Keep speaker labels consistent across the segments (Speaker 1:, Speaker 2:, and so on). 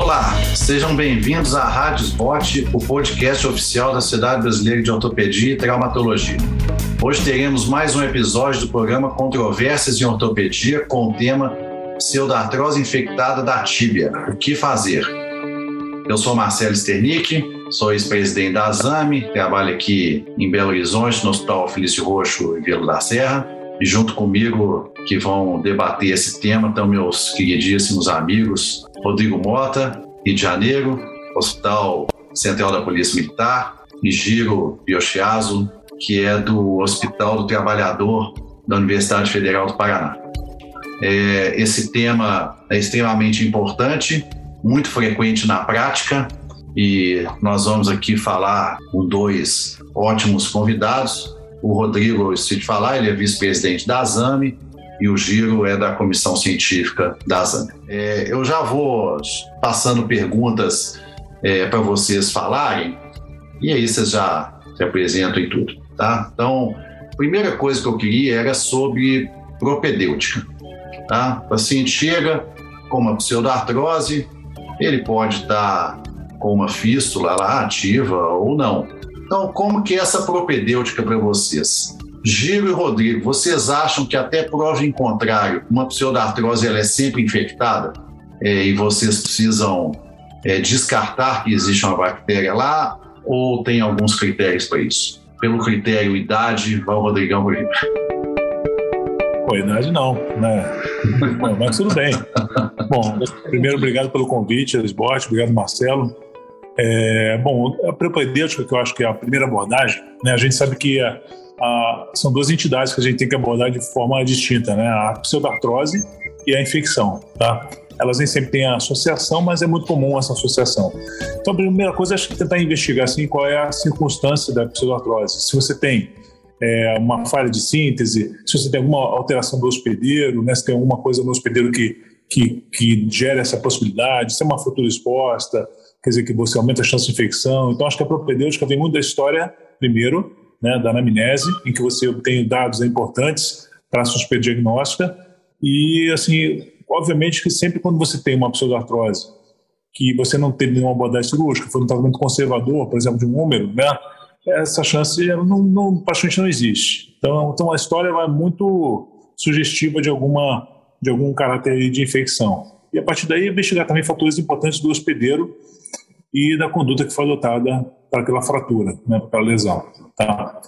Speaker 1: Olá, sejam bem-vindos à Rádio Spot, o podcast oficial da Sociedade Brasileira de Ortopedia e Traumatologia. Hoje teremos mais um episódio do programa Controvérsias em Ortopedia com o tema Pseudartrose infectada da tíbia, o que fazer? Eu sou Marcelo Sternick, sou ex-presidente da ASAME, trabalho aqui em Belo Horizonte, no Hospital Felício Roxo e Vila da Serra, e junto comigo que vão debater esse tema estão meus queridíssimos amigos Rodrigo Mota, Rio de Janeiro, Hospital Central da Polícia Militar, e Giro Yoshiazu, que é do Hospital do Trabalhador da Universidade Federal do Paraná. É, esse tema é extremamente importante, muito frequente na prática, e nós vamos aqui falar com dois ótimos convidados. O Rodrigo, eu esqueci de falar, ele é vice-presidente da ASAME, e o Giro é da comissão científica da ASAM. É, eu já vou passando perguntas é, para vocês falarem, e aí vocês já se apresentam e tudo. Tá? Então, a primeira coisa que eu queria era sobre propedêutica. Tá? O paciente chega com uma pseudoartrose, ele pode estar com uma fístula lá ativa ou não. Então, como que é essa propedêutica para vocês? Giro e Rodrigo, vocês acham que até prova em contrário, uma pseudartrose ela é sempre infectada é, e vocês precisam é, descartar que existe uma bactéria lá ou tem alguns critérios para isso? Pelo critério idade, vai o Rodrigão primeiro.
Speaker 2: Pô, idade não, né? Mas tudo bem. Bom, primeiro, obrigado pelo convite, Elisbote, obrigado, Marcelo. É, bom, a propedêutica, que eu acho que é a primeira abordagem, né? A gente sabe que a, a, são duas entidades que a gente tem que abordar de forma distinta, né? A pseudartrose e a infecção, tá? Elas nem sempre têm associação, mas é muito comum essa associação. Então, a primeira coisa é tentar investigar assim, qual é a circunstância da pseudartrose. Se você tem é, uma falha de síntese, se você tem alguma alteração do hospedeiro, né, se tem alguma coisa no hospedeiro que, que, que gera essa possibilidade, se é uma fratura exposta, quer dizer que você aumenta a chance de infecção. Então, acho que a propedêutica vem muito da história, primeiro, né, da anamnese, em que você obtém dados importantes para a suspeita diagnóstica. E, assim, obviamente que sempre quando você tem uma pseudartrose que você não teve nenhuma abordagem cirúrgica, foi um tratamento conservador, por exemplo, de um número, né, essa chance não, não, praticamente não existe. Então, então a história é muito sugestiva de alguma de algum caráter de infecção. E a partir daí investigar também fatores importantes do hospedeiro e da conduta que foi adotada para aquela fratura, né, para aquela lesão. Tá?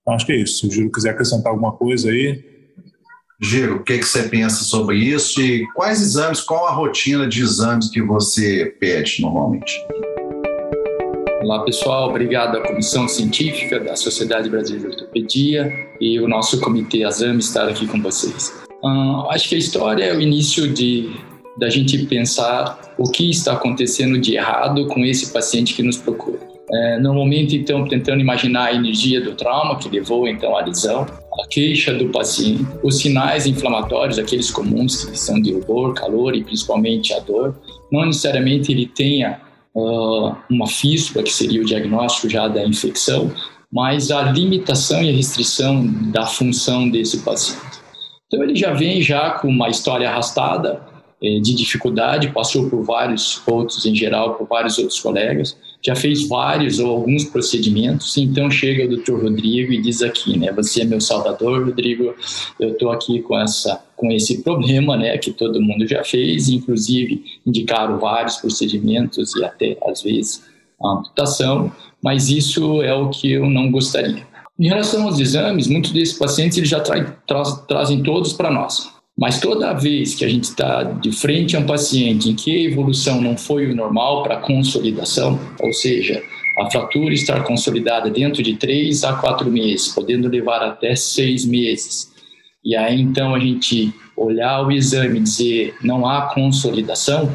Speaker 2: Então, acho que é isso. Se o Giro quiser acrescentar alguma coisa aí.
Speaker 1: Giro, o que, que você pensa sobre isso e quais exames, qual a rotina de exames que você pede normalmente?
Speaker 3: Olá pessoal, obrigado à Comissão Científica da Sociedade Brasileira de Ortopedia e o nosso comitê ASAM estar aqui com vocês. Uh, acho que a história é o início de da gente pensar o que está acontecendo de errado com esse paciente que nos procura. É, normalmente, então, tentando imaginar a energia do trauma que levou, então, à lesão, a queixa do paciente, os sinais inflamatórios, aqueles comuns que são de dor, calor e principalmente a dor, não necessariamente ele tenha uh, uma fístula, que seria o diagnóstico já da infecção, mas a limitação e a restrição da função desse paciente. Então, ele já vem já com uma história arrastada, eh, de dificuldade, passou por vários outros, em geral, por vários outros colegas, já fez vários ou alguns procedimentos, então chega o doutor Rodrigo e diz aqui, né, você é meu salvador, Rodrigo, eu estou aqui com, essa, com esse problema, né, que todo mundo já fez, inclusive indicaram vários procedimentos e até, às vezes, a amputação, mas isso é o que eu não gostaria. Em relação aos exames, muitos desses pacientes eles já tra tra trazem todos para nós. Mas toda vez que a gente está de frente a um paciente em que a evolução não foi o normal para consolidação, ou seja, a fratura estar consolidada dentro de três a quatro meses, podendo levar até seis meses, e aí então a gente olhar o exame e dizer não há consolidação,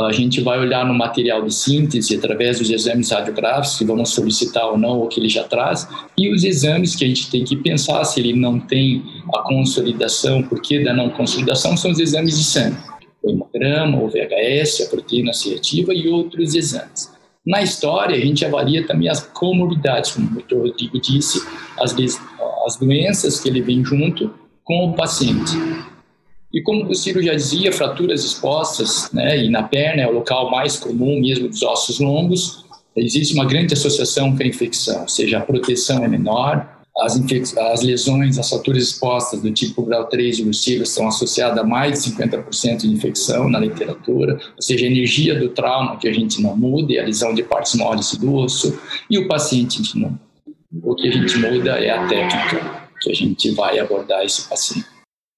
Speaker 3: a gente vai olhar no material de síntese através dos exames radiográficos que vamos solicitar ou não o que ele já traz e os exames que a gente tem que pensar se ele não tem a consolidação, por que da não consolidação são os exames de sangue, o hemograma, o VHS, a proteína C e outros exames. Na história, a gente avalia também as comorbidades, como o Dr. Rodrigo disse, as, as doenças que ele vem junto com o paciente. E como o Ciro já dizia, fraturas expostas, né, e na perna é o local mais comum mesmo dos ossos longos, existe uma grande associação com a infecção, ou seja, a proteção é menor, as, as lesões, as fraturas expostas do tipo grau 3 de Lucilo estão associadas a mais de 50% de infecção na literatura, ou seja, a energia do trauma que a gente não muda, é a lesão de partes moles do osso, e o paciente, não, o que a gente muda é a técnica que a gente vai abordar esse paciente.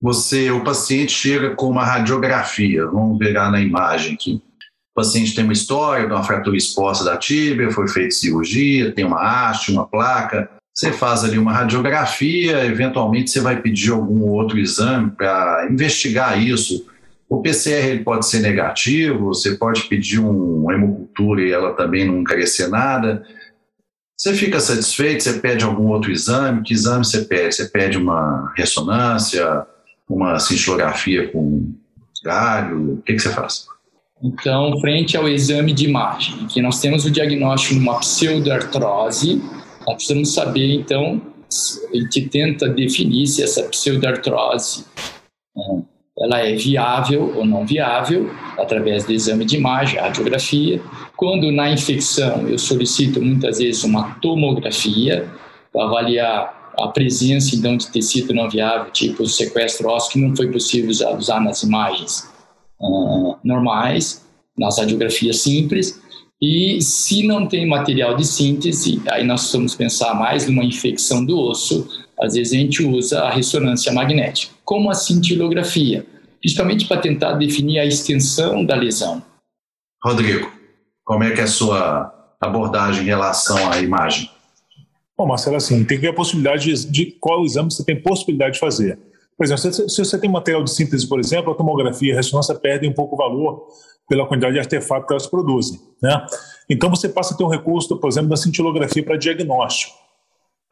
Speaker 1: Você, o paciente chega com uma radiografia, vamos ver na imagem aqui. O paciente tem uma história de uma fratura exposta da tíbia, foi feita cirurgia, tem uma haste, uma placa, você faz ali uma radiografia, eventualmente você vai pedir algum outro exame para investigar isso. O PCR ele pode ser negativo, você pode pedir um, uma hemocultura e ela também não crescer nada. Você fica satisfeito, você pede algum outro exame, que exame você pede? Você pede uma ressonância, uma cintilografia com galho, o que, que você faz?
Speaker 3: Então, frente ao exame de imagem, aqui nós temos o diagnóstico de uma pseudoartrose, nós precisamos saber, então, a gente tenta definir se essa pseudartrose ela é viável ou não viável, através do exame de imagem, radiografia. Quando na infecção, eu solicito muitas vezes uma tomografia para avaliar a presença então de tecido não viável, tipo sequestro ósseo, que não foi possível usar, nas imagens uh, normais, nas radiografias simples. E se não tem material de síntese, aí nós precisamos pensar mais numa infecção do osso. Às vezes a gente usa a ressonância magnética, como a cintilografia, principalmente para tentar definir a extensão da lesão.
Speaker 1: Rodrigo, como é que é a sua abordagem em relação à imagem?
Speaker 2: Bom, Marcelo, assim, tem que ver a possibilidade de, qual exame você tem possibilidade de fazer. Por exemplo, se, você tem material de síntese, por exemplo, a tomografia e a ressonância perdem um pouco o valor pela quantidade de artefatos que elas produzem. Né? Então você passa a ter um recurso, por exemplo, da cintilografia para diagnóstico.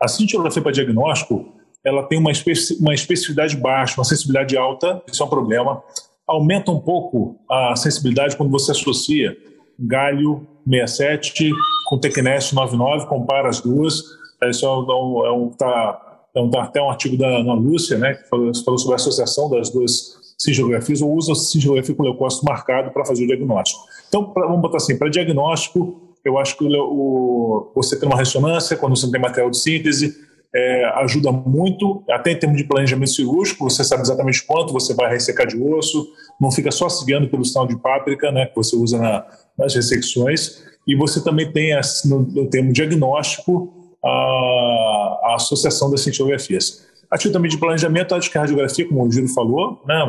Speaker 2: A cintilografia para diagnóstico ela tem uma, especi uma especificidade baixa, uma sensibilidade alta, isso é um problema. Aumenta um pouco a sensibilidade quando você associa galho 67 com tecnésio 99, compara as duas. Isso é um, é um, tá, é um, tá até um artigo da Ana Lúcia, né, que falou, falou sobre a associação das duas cingeografias ou usa cingeografia com leucócito marcado para fazer o diagnóstico. Então, pra, vamos botar assim, para diagnóstico, eu acho que o, o, você tem uma ressonância, quando você tem material de síntese, é, ajuda muito, até em termos de planejamento cirúrgico, você sabe exatamente quanto você vai ressecar de osso, não fica só seguindo pelo sinal de páprica, né, que você usa na, nas ressecções, e você também tem, no, no termo diagnóstico, a, a associação das cintilografias. A título também de planejamento, a radiografia, como o Giro falou, né,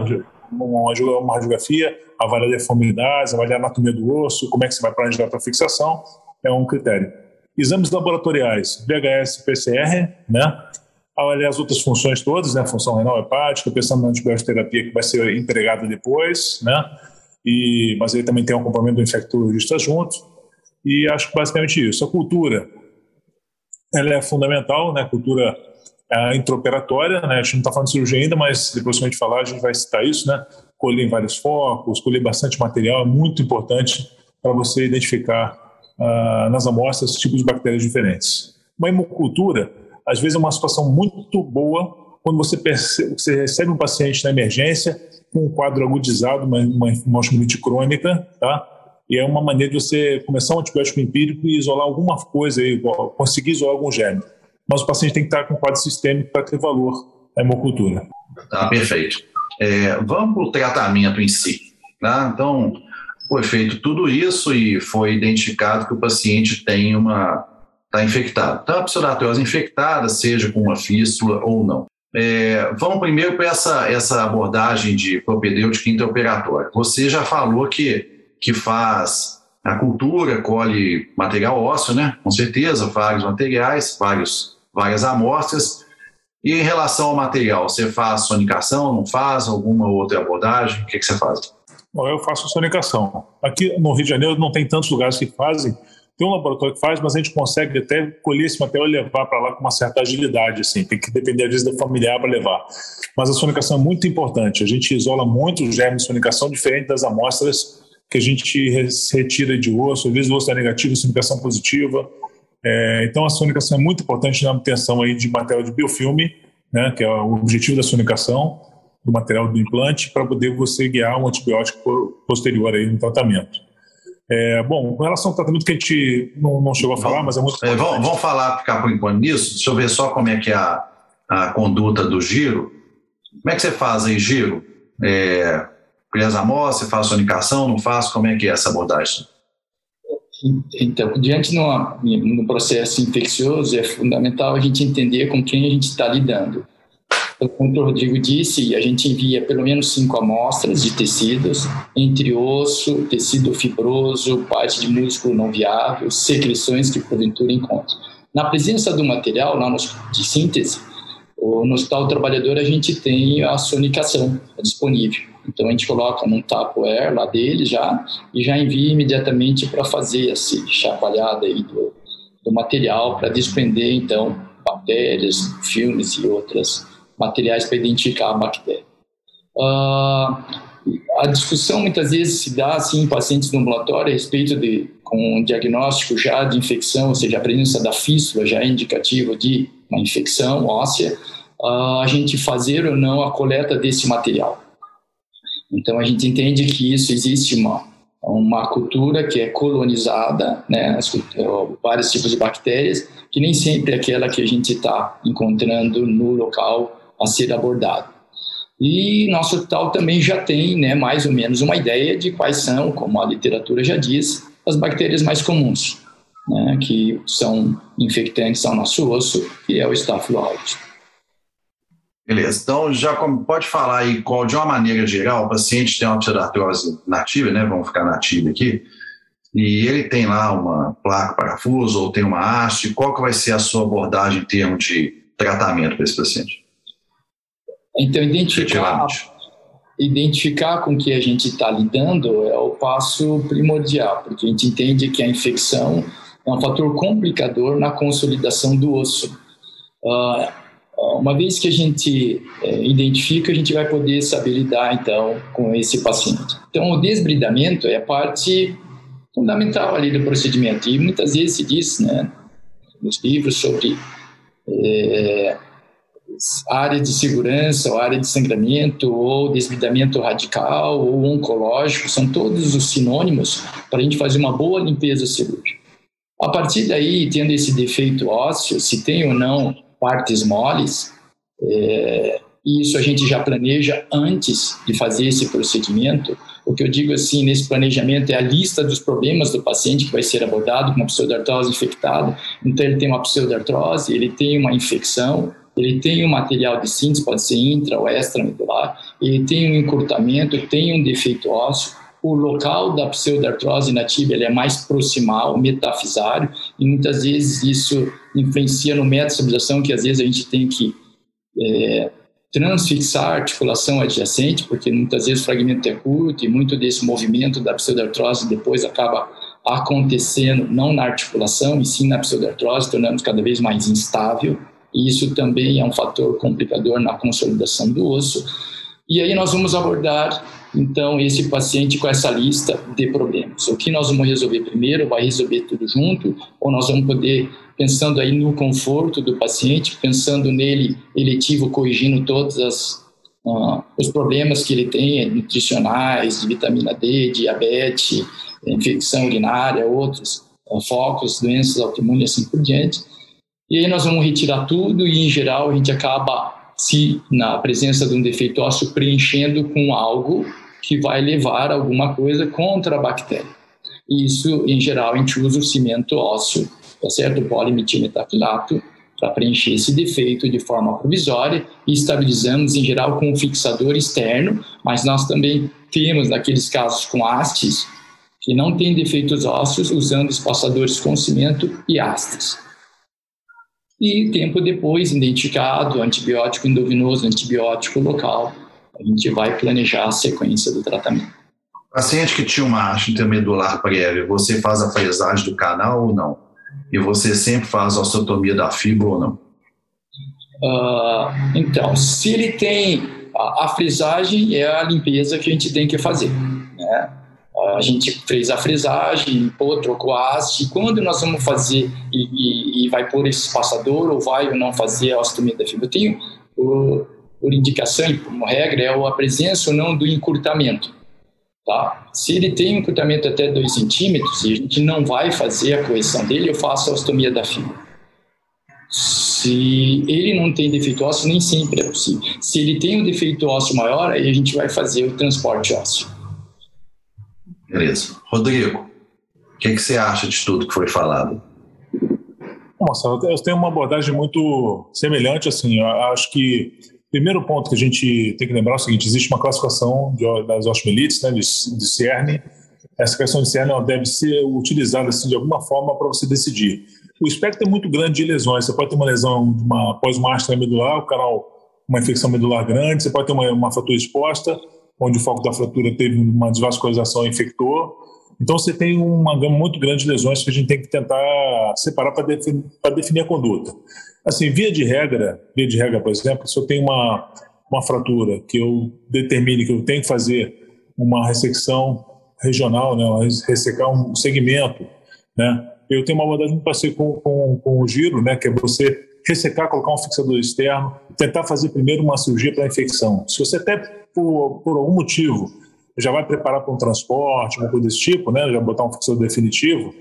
Speaker 2: uma, uma radiografia, avaliar deformidades, avaliar a anatomia do osso, como é que você vai planejar para fixação, é um critério. Exames laboratoriais, VHS, PCR, né? avaliar as outras funções todas, né? função renal hepática, pensando na antibioterapia que vai ser empregada depois, né? E, mas ele também tem um acompanhamento do infectologista junto. E acho que basicamente isso. A cultura, ela é fundamental, né? Cultura a intraoperatória, né? A gente não está falando de cirurgia ainda, mas depois que a gente falar, a gente vai citar isso, né? Colher em vários focos, colher bastante material é muito importante para você identificar uh, nas amostras tipos de bactérias diferentes. Uma hemocultura, às vezes, é uma situação muito boa quando você, percebe, você recebe um paciente na emergência com um quadro agudizado, uma, uma, uma crônica, tá? E é uma maneira de você começar um antibiótico empírico e isolar alguma coisa, aí, conseguir isolar algum germe mas o paciente tem que estar com quadro sistêmico para ter valor a hemocultura.
Speaker 1: Tá, perfeito. É, vamos para o tratamento em si. Tá? Então, foi feito tudo isso e foi identificado que o paciente tem uma está infectado. Então, a pseudartrose infectada, seja com uma fístula ou não. É, vamos primeiro para essa, essa abordagem de propedêutica intraoperatória. Você já falou que, que faz a cultura, colhe material ósseo, né? Com certeza, vários materiais, vários várias amostras. E em relação ao material, você faz sonicação, não faz? Alguma outra abordagem? O que, que você faz?
Speaker 2: Bom, eu faço sonicação. Aqui no Rio de Janeiro não tem tantos lugares que fazem. Tem um laboratório que faz, mas a gente consegue até colher esse material e levar para lá com uma certa agilidade. Assim. Tem que depender, às vezes, da familiar para levar. Mas a sonicação é muito importante. A gente isola muito os germes de sonicação, diferente das amostras que a gente retira de osso. Às vezes o osso é negativo, sonicação positiva. É, então a sonicação é muito importante na obtenção aí de material de biofilme, né, que é o objetivo da sonicação. do material do implante para poder você guiar um antibiótico posterior aí no tratamento. É, bom, com relação ao tratamento que a gente não, não chegou a falar, mas é muito
Speaker 1: é, vamos, vamos, falar, ficar por enquanto nisso. Deixa eu ver só como é que é a, a conduta do giro. Como é que você faz aí, giro? É, Criasamol, você faz sonicação, não faz? Como é que é essa abordagem?
Speaker 3: Então, diante no, no processo infeccioso, é fundamental a gente entender com quem a gente está lidando. Então, como o Rodrigo disse, a gente envia pelo menos cinco amostras de tecidos, entre osso, tecido fibroso, parte de músculo não viável, secreções que porventura encontre. Na presença do material, lá no, de síntese, no Hospital do Trabalhador a gente tem a sonicação disponível. Então a gente coloca num Tupperware lá dele já e já envia imediatamente para fazer essa chacoalhada aí do, do material para desprender então bactérias, filmes e outros materiais para identificar a bactéria. Uh, a discussão muitas vezes se dá assim em pacientes no ambulatório a respeito de com um diagnóstico já de infecção, ou seja, a presença da fístula já é indicativo de uma infecção óssea, uh, a gente fazer ou não a coleta desse material. Então a gente entende que isso existe uma uma cultura que é colonizada, né, vários tipos de bactérias, que nem sempre é aquela que a gente está encontrando no local a ser abordado. E nosso hospital também já tem, né, mais ou menos uma ideia de quais são, como a literatura já diz, as bactérias mais comuns, né, que são infectantes ao nosso osso, que é o Staphylococcus.
Speaker 1: Beleza. Então, já pode falar aí qual, de uma maneira geral, o paciente tem uma osteoartrose nativa, né? Vamos ficar nativa aqui. E ele tem lá uma placa parafuso ou tem uma haste. Qual que vai ser a sua abordagem em termos de tratamento para esse paciente?
Speaker 3: Então, identificar, identificar com que a gente está lidando é o passo primordial, porque a gente entende que a infecção é um fator complicador na consolidação do osso. Uh, uma vez que a gente é, identifica, a gente vai poder saber lidar então com esse paciente. Então, o desbridamento é a parte fundamental ali do procedimento e muitas vezes se diz, né, nos livros sobre é, área de segurança, ou área de sangramento, ou desbridamento radical, ou oncológico, são todos os sinônimos para a gente fazer uma boa limpeza cirúrgica. A partir daí, tendo esse defeito ósseo, se tem ou não partes moles, é, isso a gente já planeja antes de fazer esse procedimento. O que eu digo assim, nesse planejamento é a lista dos problemas do paciente que vai ser abordado com uma pseudartrose infectada. Então, ele tem uma pseudartrose, ele tem uma infecção, ele tem um material de síntese, pode ser intra ou extramedular, ele tem um encurtamento, tem um defeito ósseo, o local da pseudartrose nativa ele é mais proximal, metafisário, e muitas vezes isso influencia no estabilização, que às vezes a gente tem que é, transfixar a articulação adjacente, porque muitas vezes o fragmento é curto e muito desse movimento da pseudartrose depois acaba acontecendo não na articulação, e sim na pseudartrose, tornando cada vez mais instável, e isso também é um fator complicador na consolidação do osso. E aí nós vamos abordar então esse paciente com essa lista de problemas. O que nós vamos resolver primeiro? Vai resolver tudo junto ou nós vamos poder pensando aí no conforto do paciente, pensando nele eletivo, corrigindo todos as, uh, os problemas que ele tem nutricionais, de vitamina D, diabetes, infecção urinária, outros uh, focos, doenças autoimunes assim por diante. E aí nós vamos retirar tudo e, em geral, a gente acaba se na presença de um defeito ósseo preenchendo com algo que vai levar alguma coisa contra a bactéria. Isso, em geral, a gente usa o cimento ósseo, tá certo? O polimetilmetafilato, para preencher esse defeito de forma provisória e estabilizamos, em geral, com um fixador externo, mas nós também temos, naqueles casos com hastes, que não tem defeitos ósseos, usando espaçadores com cimento e hastes. E tempo depois, identificado antibiótico endovenoso, antibiótico local, a gente vai planejar a sequência do tratamento.
Speaker 1: Paciente que tinha uma haste intermedular prévia, você faz a fresagem do canal ou não? E você sempre faz a osteotomia da fibra ou não?
Speaker 3: Uh, então, se ele tem a, a frisagem é a limpeza que a gente tem que fazer, né? A gente fez a frisagem, pô, trocou a haste. Quando nós vamos fazer e, e, e vai pôr esse espaçador ou vai ou não fazer a osteotomia da fibra? Eu tenho por indicação e como regra, é a presença ou não do encurtamento. Tá? Se ele tem um encurtamento até 2 centímetros e a gente não vai fazer a correção dele, eu faço a ostomia da fibra. Se ele não tem defeito ósseo, nem sempre é possível. Se ele tem um defeito ósseo maior, aí a gente vai fazer o transporte ósseo.
Speaker 1: Beleza. Rodrigo, o que, que você acha de tudo que foi falado?
Speaker 2: Nossa, eu tenho uma abordagem muito semelhante. Assim, eu acho que primeiro ponto que a gente tem que lembrar é o seguinte: existe uma classificação de, das osteomielites, né, de, de CERN. Essa questão de CERN deve ser utilizada assim, de alguma forma para você decidir. O espectro é muito grande de lesões. Você pode ter uma lesão uma pós-máscara medular, o canal, uma infecção medular grande. Você pode ter uma, uma fratura exposta, onde o foco da fratura teve uma desvascularização e infectou. Então você tem uma gama muito grande de lesões que a gente tem que tentar separar para definir, definir a conduta. Assim, via de regra, via de regra, por exemplo, se eu tenho uma, uma fratura que eu determine que eu tenho que fazer uma ressecção regional, né, ressecar um segmento, né, eu tenho uma abordagem muito parecida com, com, com o giro, né, que é você ressecar, colocar um fixador externo, tentar fazer primeiro uma cirurgia para a infecção. Se você até, por, por algum motivo, já vai preparar para um transporte, uma coisa desse tipo, né, já botar um fixador definitivo,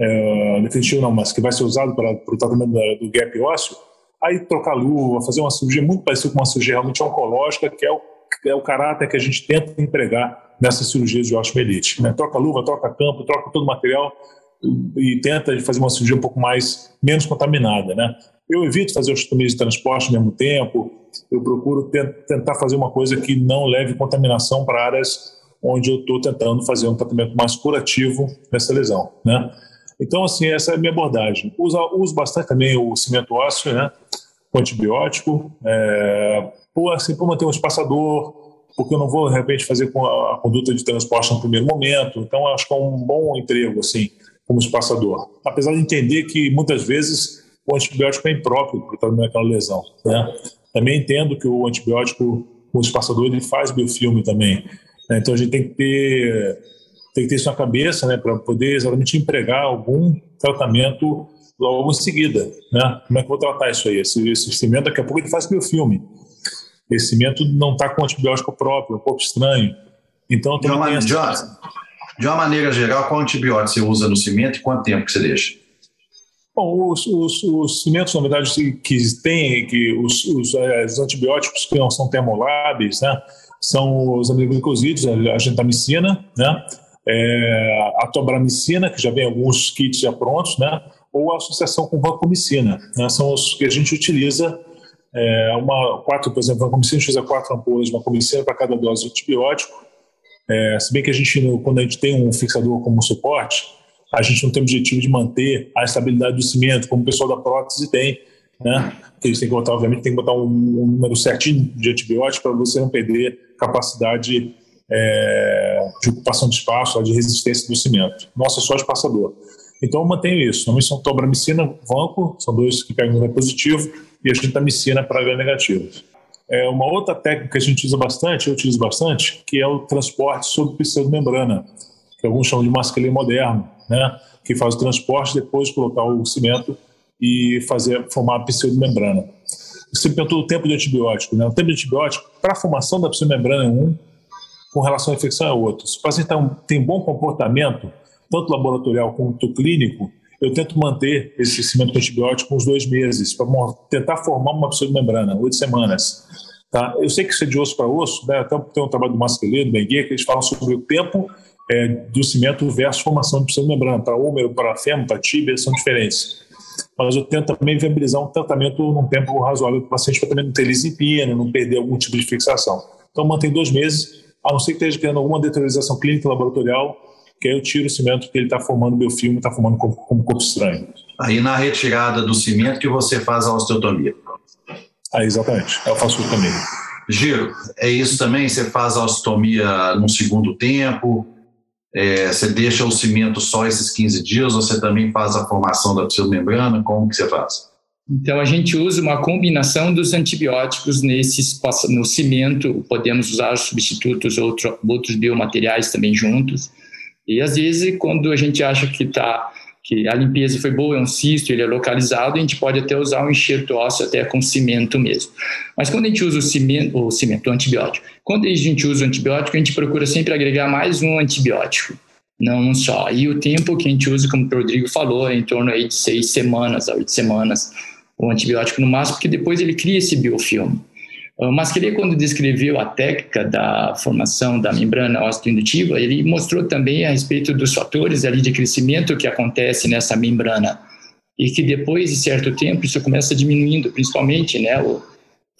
Speaker 2: é, definitivo não, mas que vai ser usado para, o tratamento da, do gap ósseo, aí trocar luva, fazer uma cirurgia muito parecida com uma cirurgia realmente oncológica, que é o, é o caráter que a gente tenta empregar nessas cirurgias de osteomielite. Né? Troca luva, troca campo, troca todo o material e tenta fazer uma cirurgia um pouco mais, menos contaminada, né? Eu evito fazer osteotomia de transporte ao mesmo tempo, eu procuro tentar fazer uma coisa que não leve contaminação para áreas onde eu estou tentando fazer um tratamento mais curativo nessa lesão, né? Então, assim, essa é a minha abordagem. Uso, uso bastante também o cimento ósseo, né? Com antibiótico, é, por, assim, por manter um espaçador, porque eu não vou, de repente, fazer com a, a conduta de transporte no primeiro momento. Então, acho que é um bom emprego, assim, como espaçador. Apesar de entender que, muitas vezes, o antibiótico é impróprio para o tratamento daquela lesão, né? Também entendo que o antibiótico, o espaçador, ele faz biofilme também. Né? Então, a gente tem que ter tem que ter isso na cabeça, né, para poder exatamente empregar algum tratamento logo em seguida, né? Como é que eu vou tratar isso aí? Esse, esse cimento daqui a pouco ele faz biofilme. Esse cimento não está com antibiótico próprio, é um pouco estranho. Então,
Speaker 1: de uma, de, uma, de uma maneira geral, qual antibiótico você usa no cimento e quanto tempo que você deixa?
Speaker 2: Bom, os, os, os cimentos, na verdade, que tem, que os, os, eh, os antibióticos que não são termoláveis, né, são os aminoglicosídeos, a gentamicina, né, é, a tobramicina, que já vem alguns kits já prontos, né? ou a associação com vancomicina. Né? São os que a gente utiliza, é, uma, quatro, por exemplo, vancomicina, a gente usa quatro ampolas de vancomicina para cada dose de antibiótico. É, se bem que a gente, quando a gente tem um fixador como suporte, a gente não tem o objetivo de manter a estabilidade do cimento, como o pessoal da prótese tem, né? Que eles têm que botar, obviamente, tem que botar um, um número certinho de antibiótico para você não perder capacidade é, de ocupação de espaço, de resistência do cimento. Nossa, só espaçador. Então eu mantenho isso. Normalmente são tobramicina, vanco, são dois que pegam no positivo, e a gentamicina para H negativo. É uma outra técnica que a gente usa bastante, eu utilizo bastante, que é o transporte sobre pseudomembrana, que alguns chamam de masculino moderno, né? que faz o transporte depois de colocar o cimento e fazer formar a pseudomembrana. Você perguntou o tempo de antibiótico. Né? O tempo de antibiótico para a formação da pseudomembrana é um, com relação à infecção é outro. Se o paciente tem bom comportamento, tanto laboratorial quanto clínico, eu tento manter esse cimento com antibiótico uns dois meses, para tentar formar uma pseudomembrana, oito semanas. Tá? Eu sei que isso é de osso para osso, né? até tem um trabalho do Masquelê, do Benguia, que eles falam sobre o tempo é, do cimento versus formação de pseudomembrana. Para húmero, para fêmur, para tíbia, são diferentes. Mas eu tento também viabilizar um tratamento num tempo razoável para o paciente, para também não ter lisipina, não perder algum tipo de fixação. Então, mantém dois meses, a não ser que esteja criando alguma deteriorização clínica laboratorial, que aí eu tiro o cimento que ele está formando biofilme, está formando como, como corpo estranho.
Speaker 1: Aí na retirada do cimento que você faz a osteotomia.
Speaker 2: Ah, exatamente, eu faço osteotomia.
Speaker 1: Giro, é isso também? Você faz a osteotomia no segundo tempo? É, você deixa o cimento só esses 15 dias ou você também faz a formação da pseudomembrana? Como que você faz?
Speaker 3: Então, a gente usa uma combinação dos antibióticos nesses, no cimento, podemos usar substitutos, outro, outros biomateriais também juntos. E às vezes, quando a gente acha que está que a limpeza foi boa, é um cisto, ele é localizado, a gente pode até usar um enxerto ósseo até com cimento mesmo. Mas quando a gente usa o cimento, o cimento, o antibiótico, quando a gente usa o antibiótico, a gente procura sempre agregar mais um antibiótico, não um só. E o tempo que a gente usa, como o Rodrigo falou, é em torno aí de seis semanas a oito semanas, o antibiótico no máximo, porque depois ele cria esse biofilme. O Masquelier, quando descreveu a técnica da formação da membrana osteoindutiva, ele mostrou também a respeito dos fatores ali de crescimento que acontece nessa membrana e que depois de certo tempo isso começa diminuindo, principalmente, né, o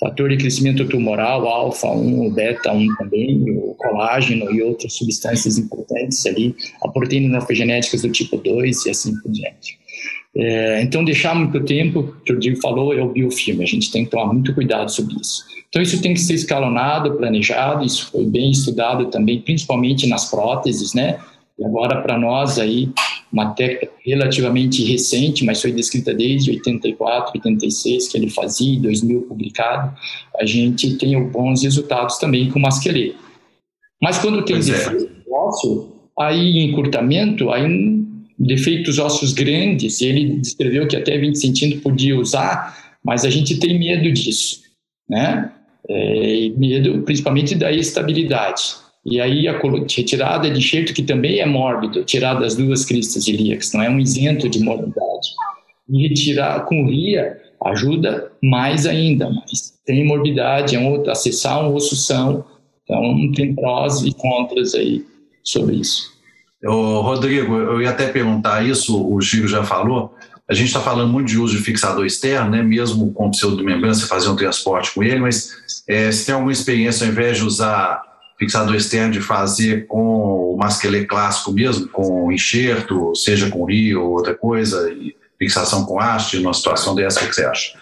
Speaker 3: fator de crescimento tumoral, alfa-1, o beta-1 também, o colágeno e outras substâncias importantes ali, a proteína morfogenéticas do tipo 2 e assim por diante. É, então, deixar muito tempo, que o Diego falou, é o biofilme, a gente tem que tomar muito cuidado sobre isso. Então, isso tem que ser escalonado, planejado, isso foi bem estudado também, principalmente nas próteses, né? E agora, para nós, aí, uma técnica relativamente recente, mas foi descrita desde 84, 86, que ele fazia, em 2000 publicado, a gente tem bons resultados também com o masquelê. Mas quando tem pois é. ósseo, aí encurtamento, aí defeitos ósseos grandes, ele descreveu que até 20 centímetros podia usar, mas a gente tem medo disso, né? É, medo principalmente da estabilidade. E aí a retirada de enxerto, que também é mórbido, tirar das duas cristas ilíacas, não é um isento de morbidade. E retirar com ria ajuda mais ainda, mas tem morbidade, é um, acessar um osso são, então tem prós e contras aí sobre isso.
Speaker 1: Ô, Rodrigo, eu ia até perguntar isso, o Giro já falou, a gente está falando muito de uso de fixador externo, né? mesmo com pseudomembrana, você fazer um transporte com ele, mas é, se tem alguma experiência, ao invés de usar fixador externo, de fazer com o masquelê clássico mesmo, com enxerto, seja com rio ou outra coisa, e fixação com haste, numa situação dessa, o que você acha?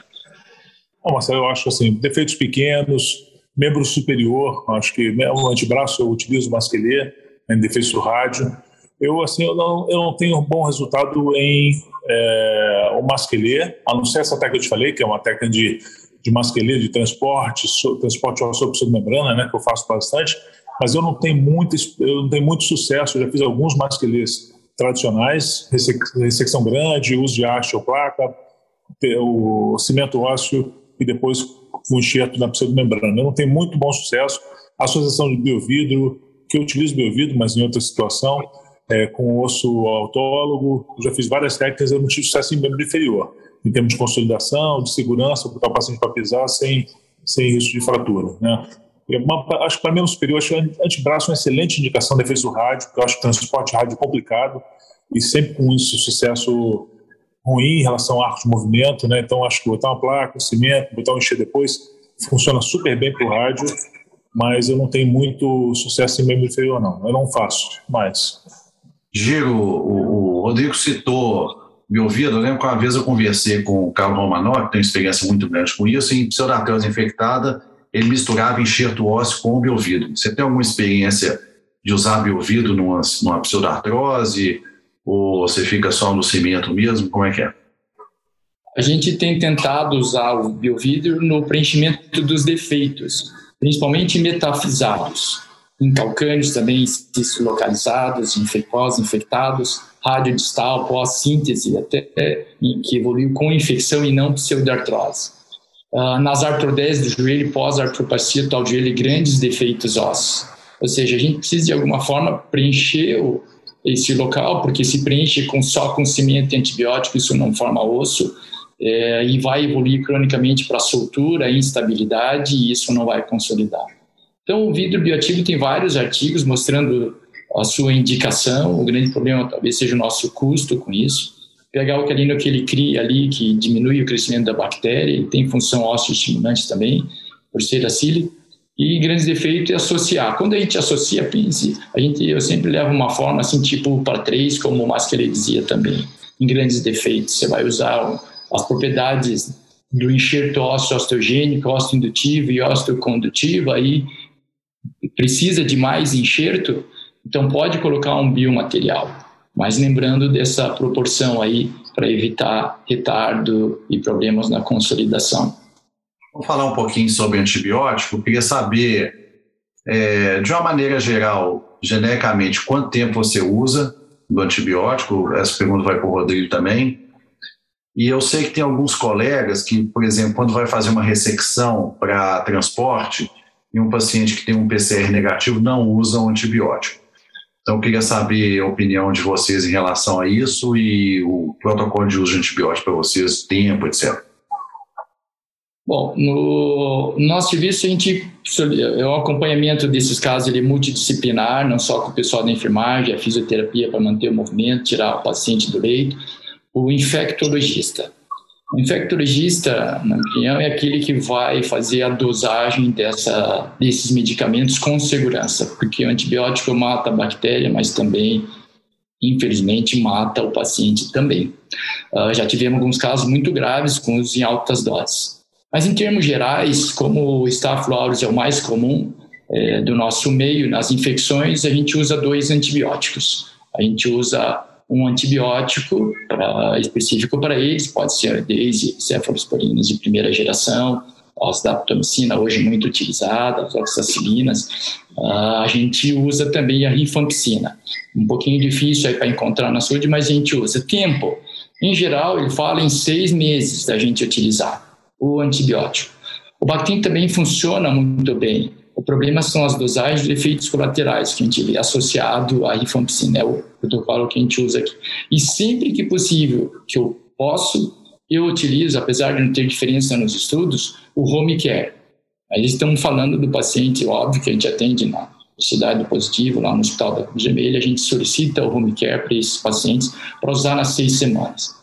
Speaker 2: Bom, Marcelo, eu acho assim, defeitos pequenos, membro superior, acho que né, o antebraço eu utilizo masquelê, em defeitos do rádio. Eu, assim, eu não, eu não tenho um bom resultado em é, o masquelê, a não ser essa técnica que eu te falei, que é uma técnica de de masquelê, de transporte, so, transporte sobre membrana, né, que eu faço bastante, mas eu não tenho muito, eu não tenho muito sucesso. Eu já fiz alguns masquelês tradicionais, ressecção grande, uso de haste ou placa, o cimento ósseo e depois o enxerto na pseudomembrana. Eu não tenho muito bom sucesso. Associação de biovidro, que eu utilizo biovidro, mas em outra situação, é, com osso autólogo, já fiz várias técnicas, eu não tive sucesso em membro inferior em termos de consolidação, de segurança, botar o paciente para pisar sem, sem risco de fratura. Né? Uma, acho que para membro superior, acho que antebraço é uma excelente indicação de defesa do rádio, porque eu acho que transporte rádio é complicado e sempre com isso sucesso ruim em relação ao arco de movimento, né? Então acho que botar uma placa, um cimento, botar um encher depois funciona super bem para o rádio, mas eu não tenho muito sucesso em membro inferior não. Eu não faço mais.
Speaker 1: Giro, o, o Rodrigo citou me ouvido, eu lembro que uma vez eu conversei com o Carlos Romanó, que tem uma experiência muito grande com isso, em pseudartrose infectada, ele misturava enxerto ósseo com o biovidro. Você tem alguma experiência de usar biovidro numa, numa pseudartrose, ou você fica só no cimento mesmo? Como é que é?
Speaker 3: A gente tem tentado usar o biovidro no preenchimento dos defeitos, principalmente metafisados, em calcânios também localizados, pós-infectados, radiodistal, pós-síntese, até que evoluiu com infecção e não pseudartrose. Uh, nas artrodeses do joelho, pós-artropatia tal joelho, grandes defeitos ósseos. Ou seja, a gente precisa de alguma forma preencher o, esse local, porque se preenche com, só com cimento e antibiótico, isso não forma osso, é, e vai evoluir cronicamente para soltura, instabilidade, e isso não vai consolidar. Então, o vidro bioativo tem vários artigos mostrando a sua indicação. O grande problema talvez seja o nosso custo com isso. Pegar o que ele cria ali, que diminui o crescimento da bactéria, ele tem função ósseo estimulante também, por ser acílico. E grandes defeitos é associar. Quando a gente associa, a gente, eu sempre levo uma forma assim, tipo para três, como o Masquerade dizia também, em grandes defeitos. Você vai usar as propriedades do enxerto ósseo osteogênico, osteoindutivo e osteocondutivo, aí precisa de mais enxerto, então, pode colocar um biomaterial, mas lembrando dessa proporção aí para evitar retardo e problemas na consolidação.
Speaker 1: Vamos falar um pouquinho sobre antibiótico. Queria saber, é, de uma maneira geral, genericamente, quanto tempo você usa do antibiótico? Essa pergunta vai para o Rodrigo também. E eu sei que tem alguns colegas que, por exemplo, quando vai fazer uma ressecção para transporte, e um paciente que tem um PCR negativo não usa um antibiótico. Então, eu queria saber a opinião de vocês em relação a isso e o protocolo de uso de antibiótico para vocês, tempo, etc.
Speaker 3: Bom, no nosso serviço, a gente, um acompanhamento desses casos ele é multidisciplinar, não só com o pessoal da enfermagem, a fisioterapia para manter o movimento, tirar o paciente do leito, o infectologista. O infectologista, na opinião, é aquele que vai fazer a dosagem dessa, desses medicamentos com segurança, porque o antibiótico mata a bactéria, mas também, infelizmente, mata o paciente também. Uh, já tivemos alguns casos muito graves com os em altas doses. Mas, em termos gerais, como o Staphylococcus é o mais comum é, do nosso meio, nas infecções, a gente usa dois antibióticos. A gente usa um antibiótico pra, específico para eles, pode ser desde cefalosporinas de primeira geração, as hoje muito utilizada, as oxacilinas. Uh, a gente usa também a rifampicina. Um pouquinho difícil para encontrar na saúde, mas a gente usa. Tempo, em geral, ele fala em seis meses da gente utilizar o antibiótico. O Bactin também funciona muito bem. O problema são as dosagens de efeitos colaterais que a gente vê associado à rifampicina, é o protocolo que a gente usa aqui. E sempre que possível, que eu posso, eu utilizo, apesar de não ter diferença nos estudos, o home care. Aí estamos falando do paciente, óbvio que a gente atende na cidade positivo, lá no Hospital da Cruz Vermelha, a gente solicita o home care para esses pacientes para usar nas seis semanas.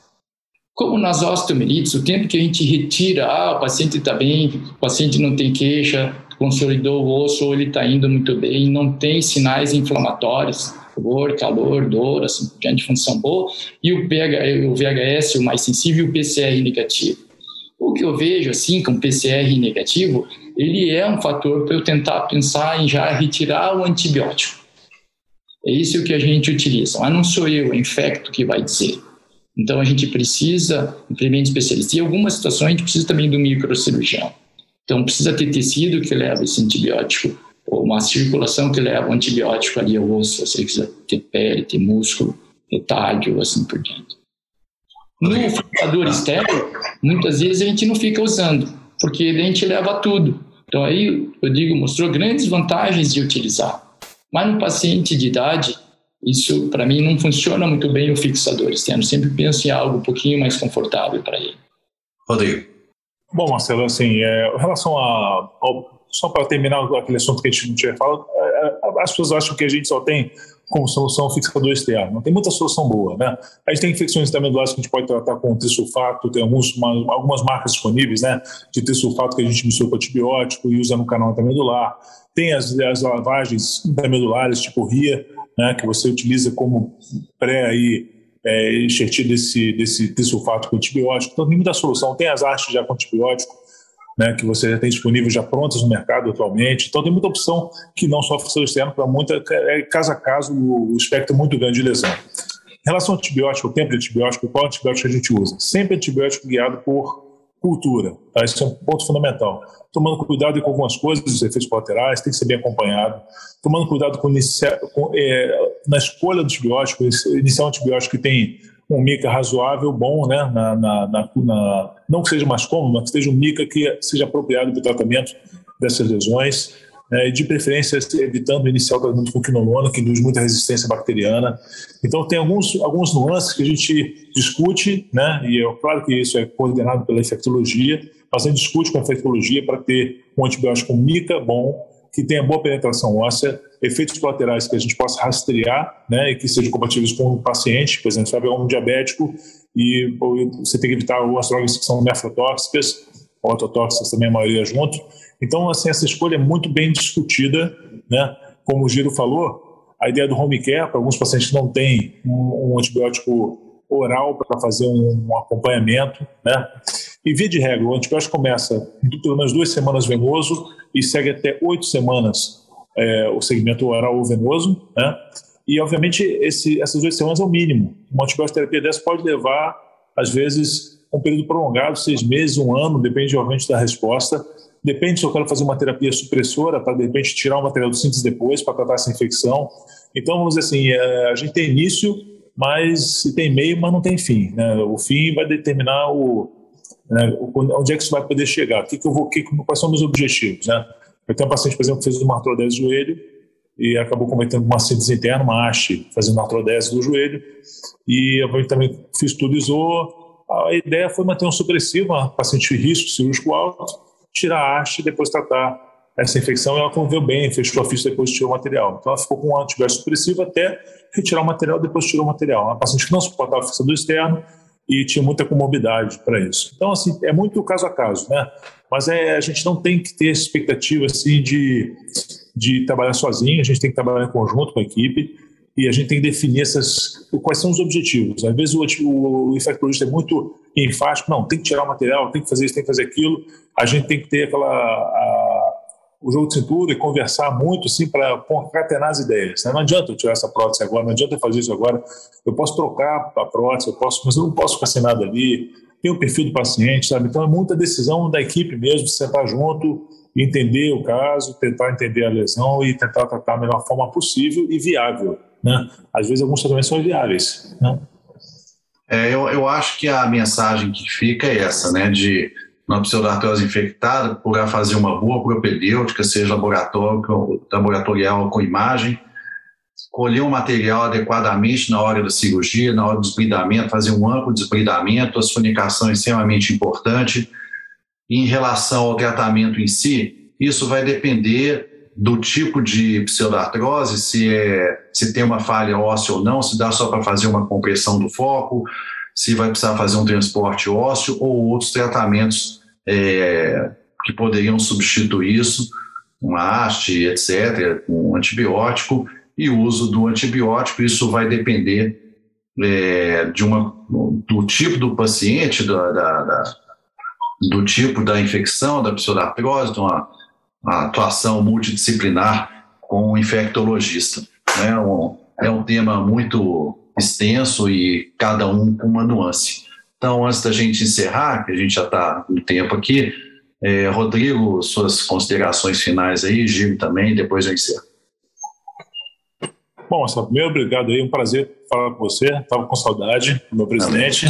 Speaker 3: Como nas osteomielites, o tempo que a gente retira, ah, o paciente está bem, o paciente não tem queixa, consolidou o osso ou ele está indo muito bem, não tem sinais inflamatórios, dor, calor, dor, assim, de função boa, e o, PH, o VHS, o mais sensível, e o PCR negativo. O que eu vejo, assim, com PCR negativo, ele é um fator para eu tentar pensar em já retirar o antibiótico. É isso que a gente utiliza, mas não sou eu, o infecto, que vai dizer. Então a gente precisa implementar especialista. E em algumas situações a gente precisa também do microcirurgião. Então precisa ter tecido que leva esse antibiótico, ou uma circulação que leva o antibiótico ali ao osso, você quiser ter pele, ter músculo, retalho, assim por diante. No fixador externo, muitas vezes a gente não fica usando, porque a gente leva tudo. Então aí, eu digo, mostrou grandes vantagens de utilizar. Mas no paciente de idade, isso, para mim, não funciona muito bem o fixador externo. Sempre penso em algo um pouquinho mais confortável para ele.
Speaker 1: Rodrigo.
Speaker 2: Bom, Marcelo, assim, é, em relação a, ao, só para terminar aquele assunto que a gente não tinha falado, é, é, as pessoas acham que a gente só tem como solução fixador externo. Não tem muita solução boa, né? A gente tem infecções intermedulares que a gente pode tratar com trisulfato, tem alguns, uma, algumas marcas disponíveis, né, de trisulfato que a gente mistura com antibiótico e usa no canal intermedular. Tem as, as lavagens intermedulares, tipo RIA, né, que você utiliza como pré aí, é, enxertir desse, desse, desse sulfato com antibiótico. Então, tem muita solução. Tem as artes já com antibiótico, né, que você já tem disponível já prontas no mercado atualmente. Então, tem muita opção que não sofre seu externo para muita, é, caso a caso, o espectro é muito grande de lesão. Em relação ao antibiótico, o tempo de antibiótico, qual antibiótico a gente usa? Sempre antibiótico guiado por cultura. Tá? Esse é um ponto fundamental. Tomando cuidado com algumas coisas, os efeitos colaterais, tem que ser bem acompanhado. Tomando cuidado com, com é, na escolha do antibiótico, iniciar um antibiótico que tem um mica razoável, bom, né? Na, na, na, na, não que seja mais cômodo, mas que seja um mica que seja apropriado para o tratamento dessas lesões né, de preferência evitando iniciar o tratamento com quinolona, que induz muita resistência bacteriana. Então, tem alguns, alguns nuances que a gente discute, né, e é claro que isso é coordenado pela infectologia, mas a gente discute com a infectologia para ter um antibiótico mica bom, que tenha boa penetração óssea, efeitos colaterais que a gente possa rastrear né, e que sejam compatíveis com o paciente. Por exemplo, se tiver um diabético e você tem que evitar as drogas que são nefrotóxicas, ototóxicas também a maioria junto. Então, assim, essa escolha é muito bem discutida, né? Como o Giro falou, a ideia do home care, para alguns pacientes que não têm um, um antibiótico oral para fazer um, um, acompanhamento, né? E via de regra, o antibiótico começa pelo menos duas semanas venoso e segue até oito semanas é, o segmento oral ou venoso, né? E, obviamente, esse, essas duas semanas é o mínimo. Uma antibiótico terapia dessa pode levar, às vezes, um período prolongado, seis meses, um ano, depende, obviamente, da resposta. Depende se eu quero fazer uma terapia supressora para, de repente, tirar o material do síntese depois para tratar essa infecção. Então, vamos dizer assim, é, a gente tem início mas tem meio, mas não tem fim. Né? O fim vai determinar o, né, onde é que isso vai poder chegar, o que, que eu vou, que, quais são os meus objetivos. Né? Eu tenho um paciente, por exemplo, que fez uma artrodese do joelho e acabou cometendo uma síntese interna, uma haste, fazendo artrodese do joelho, e eu também fiz tudo. A ideia foi manter um supressivo, uma paciente de risco cirúrgico alto, tirar a haste e depois tratar essa infecção. Ela conviveu bem, fechou a ficha depois tirou o material. Então ela ficou com um antibiótico supressivo até retirar o material, depois tirou o material. Uma paciente que não suportava fixador externo e tinha muita comorbidade para isso. Então, assim, é muito caso a caso, né? Mas é, a gente não tem que ter expectativa, assim, de, de trabalhar sozinho, a gente tem que trabalhar em conjunto com a equipe e a gente tem que definir essas, quais são os objetivos. Às vezes o, o, o infectologista é muito enfático, não, tem que tirar o material, tem que fazer isso, tem que fazer aquilo. A gente tem que ter aquela... A, o jogo de cintura e conversar muito assim para concatenar as ideias. Né? Não adianta eu tirar essa prótese agora, não adianta eu fazer isso agora. Eu posso trocar a prótese, eu posso, mas eu não posso ficar sem nada ali. Tem o perfil do paciente, sabe? Então é muita decisão da equipe mesmo, de sentar junto, entender o caso, tentar entender a lesão e tentar tratar da melhor forma possível e viável. Né? Às vezes alguns tratamentos são viáveis. Né?
Speaker 1: É, eu, eu acho que a mensagem que fica é essa, né? De uma pseudartrose infectada, procurar fazer uma boa propedêutica, seja laboratorial com imagem, colher um material adequadamente na hora da cirurgia, na hora do desbridamento, fazer um amplo desbridamento, a sonicação é extremamente importante. Em relação ao tratamento em si, isso vai depender do tipo de pseudartrose, se, é, se tem uma falha óssea ou não, se dá só para fazer uma compressão do foco, se vai precisar fazer um transporte ósseo ou outros tratamentos é, que poderiam substituir isso, uma haste, etc., um antibiótico e o uso do antibiótico. Isso vai depender é, de uma, do tipo do paciente, da, da, da, do tipo da infecção, da pseudartrose, de uma, uma atuação multidisciplinar com o infectologista. Né? Um, é um tema muito extenso e cada um com uma nuance. Então, antes da gente encerrar, que a gente já está no tempo aqui, é, Rodrigo, suas considerações finais aí, Gil também, depois eu encerro.
Speaker 2: Bom, Marcelo, primeiro, obrigado aí, um prazer falar com você, estava com saudade do meu presidente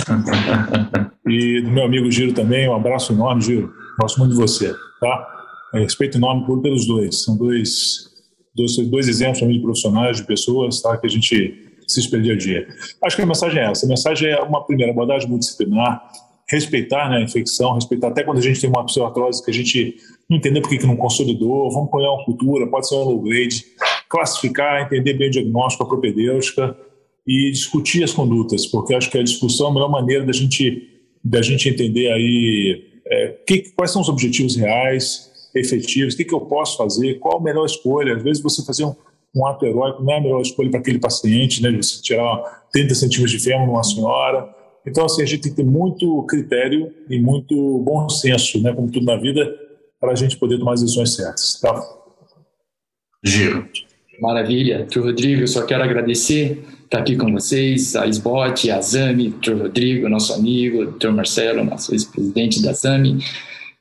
Speaker 2: e do meu amigo Giro também, um abraço enorme, Giro, gosto muito de você, tá? É, respeito enorme por, pelos dois, são dois, dois, dois exemplos de profissionais, de pessoas, tá? Que a gente se espelha dia dia. Acho que a mensagem é essa. A mensagem é uma primeira abordagem multidisciplinar, respeitar né, a infecção, respeitar até quando a gente tem uma pseudartrose que a gente não entendeu por que não consolidou, vamos pôr uma cultura, pode ser um low grade, classificar, entender bem o diagnóstico, a propedêutica e discutir as condutas, porque acho que a discussão é a melhor maneira da gente, da gente entender aí é, que, quais são os objetivos reais, efetivos, o que, que eu posso fazer, qual a melhor escolha. Às vezes você fazer um, um ato heróico não é a melhor escolha para aquele paciente, né? Você tirar 30 centímetros de fêmur numa senhora. Então, assim, a gente tem que ter muito critério e muito bom senso, né? Como tudo na vida, para a gente poder tomar as decisões certas. Tá?
Speaker 1: Giro.
Speaker 3: Maravilha. Tio Rodrigo, só quero agradecer estar aqui com vocês, a SBOT, a ZAMI, Tio Rodrigo, nosso amigo, Dr. Marcelo, nosso ex-presidente da ZAMI.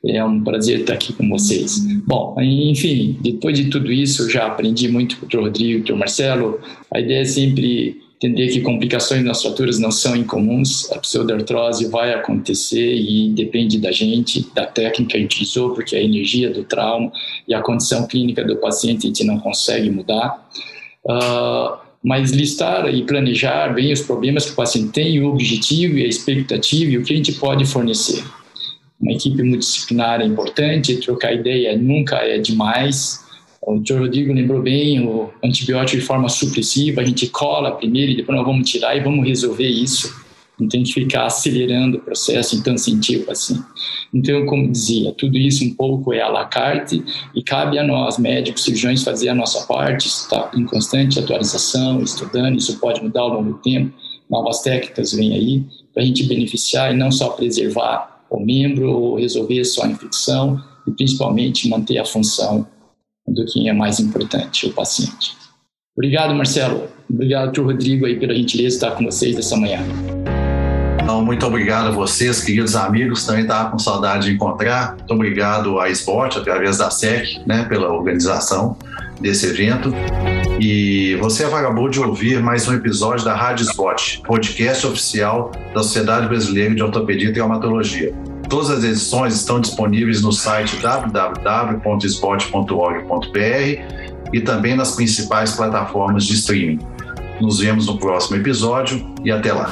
Speaker 3: É um prazer estar aqui com vocês. Bom, enfim, depois de tudo isso, eu já aprendi muito com o Rodrigo e o Marcelo. A ideia é sempre entender que complicações nas fraturas não são incomuns. A pseudartrose vai acontecer e depende da gente, da técnica que a gente usou, porque a energia do trauma e a condição clínica do paciente a gente não consegue mudar. Uh, mas listar e planejar bem os problemas que o paciente tem, o objetivo e a expectativa e o que a gente pode fornecer uma equipe multidisciplinar é importante, trocar ideia nunca é demais. O Dr. Rodrigo lembrou bem, o antibiótico de forma supressiva, a gente cola primeiro e depois nós vamos tirar e vamos resolver isso. Não tem que ficar acelerando o processo em tão científico assim. Então, como dizia, tudo isso um pouco é à la carte e cabe a nós, médicos, cirurgiões, fazer a nossa parte, estar em constante atualização, estudando, isso pode mudar ao longo do tempo, novas técnicas vêm aí, para a gente beneficiar e não só preservar o membro resolver só a infecção e principalmente manter a função do que é mais importante, o paciente. Obrigado, Marcelo. Obrigado, Tio Rodrigo, aí, pela gentileza de estar com vocês essa manhã.
Speaker 1: Então, muito obrigado a vocês, queridos amigos. Também estava com saudade de encontrar. Muito obrigado à SPOT, através da SEC, né, pela organização. Desse evento. E você acabou de ouvir mais um episódio da Rádio Spot, podcast oficial da Sociedade Brasileira de Ortopedia e Traumatologia. Todas as edições estão disponíveis no site www.spot.org.br e também nas principais plataformas de streaming. Nos vemos no próximo episódio e até lá.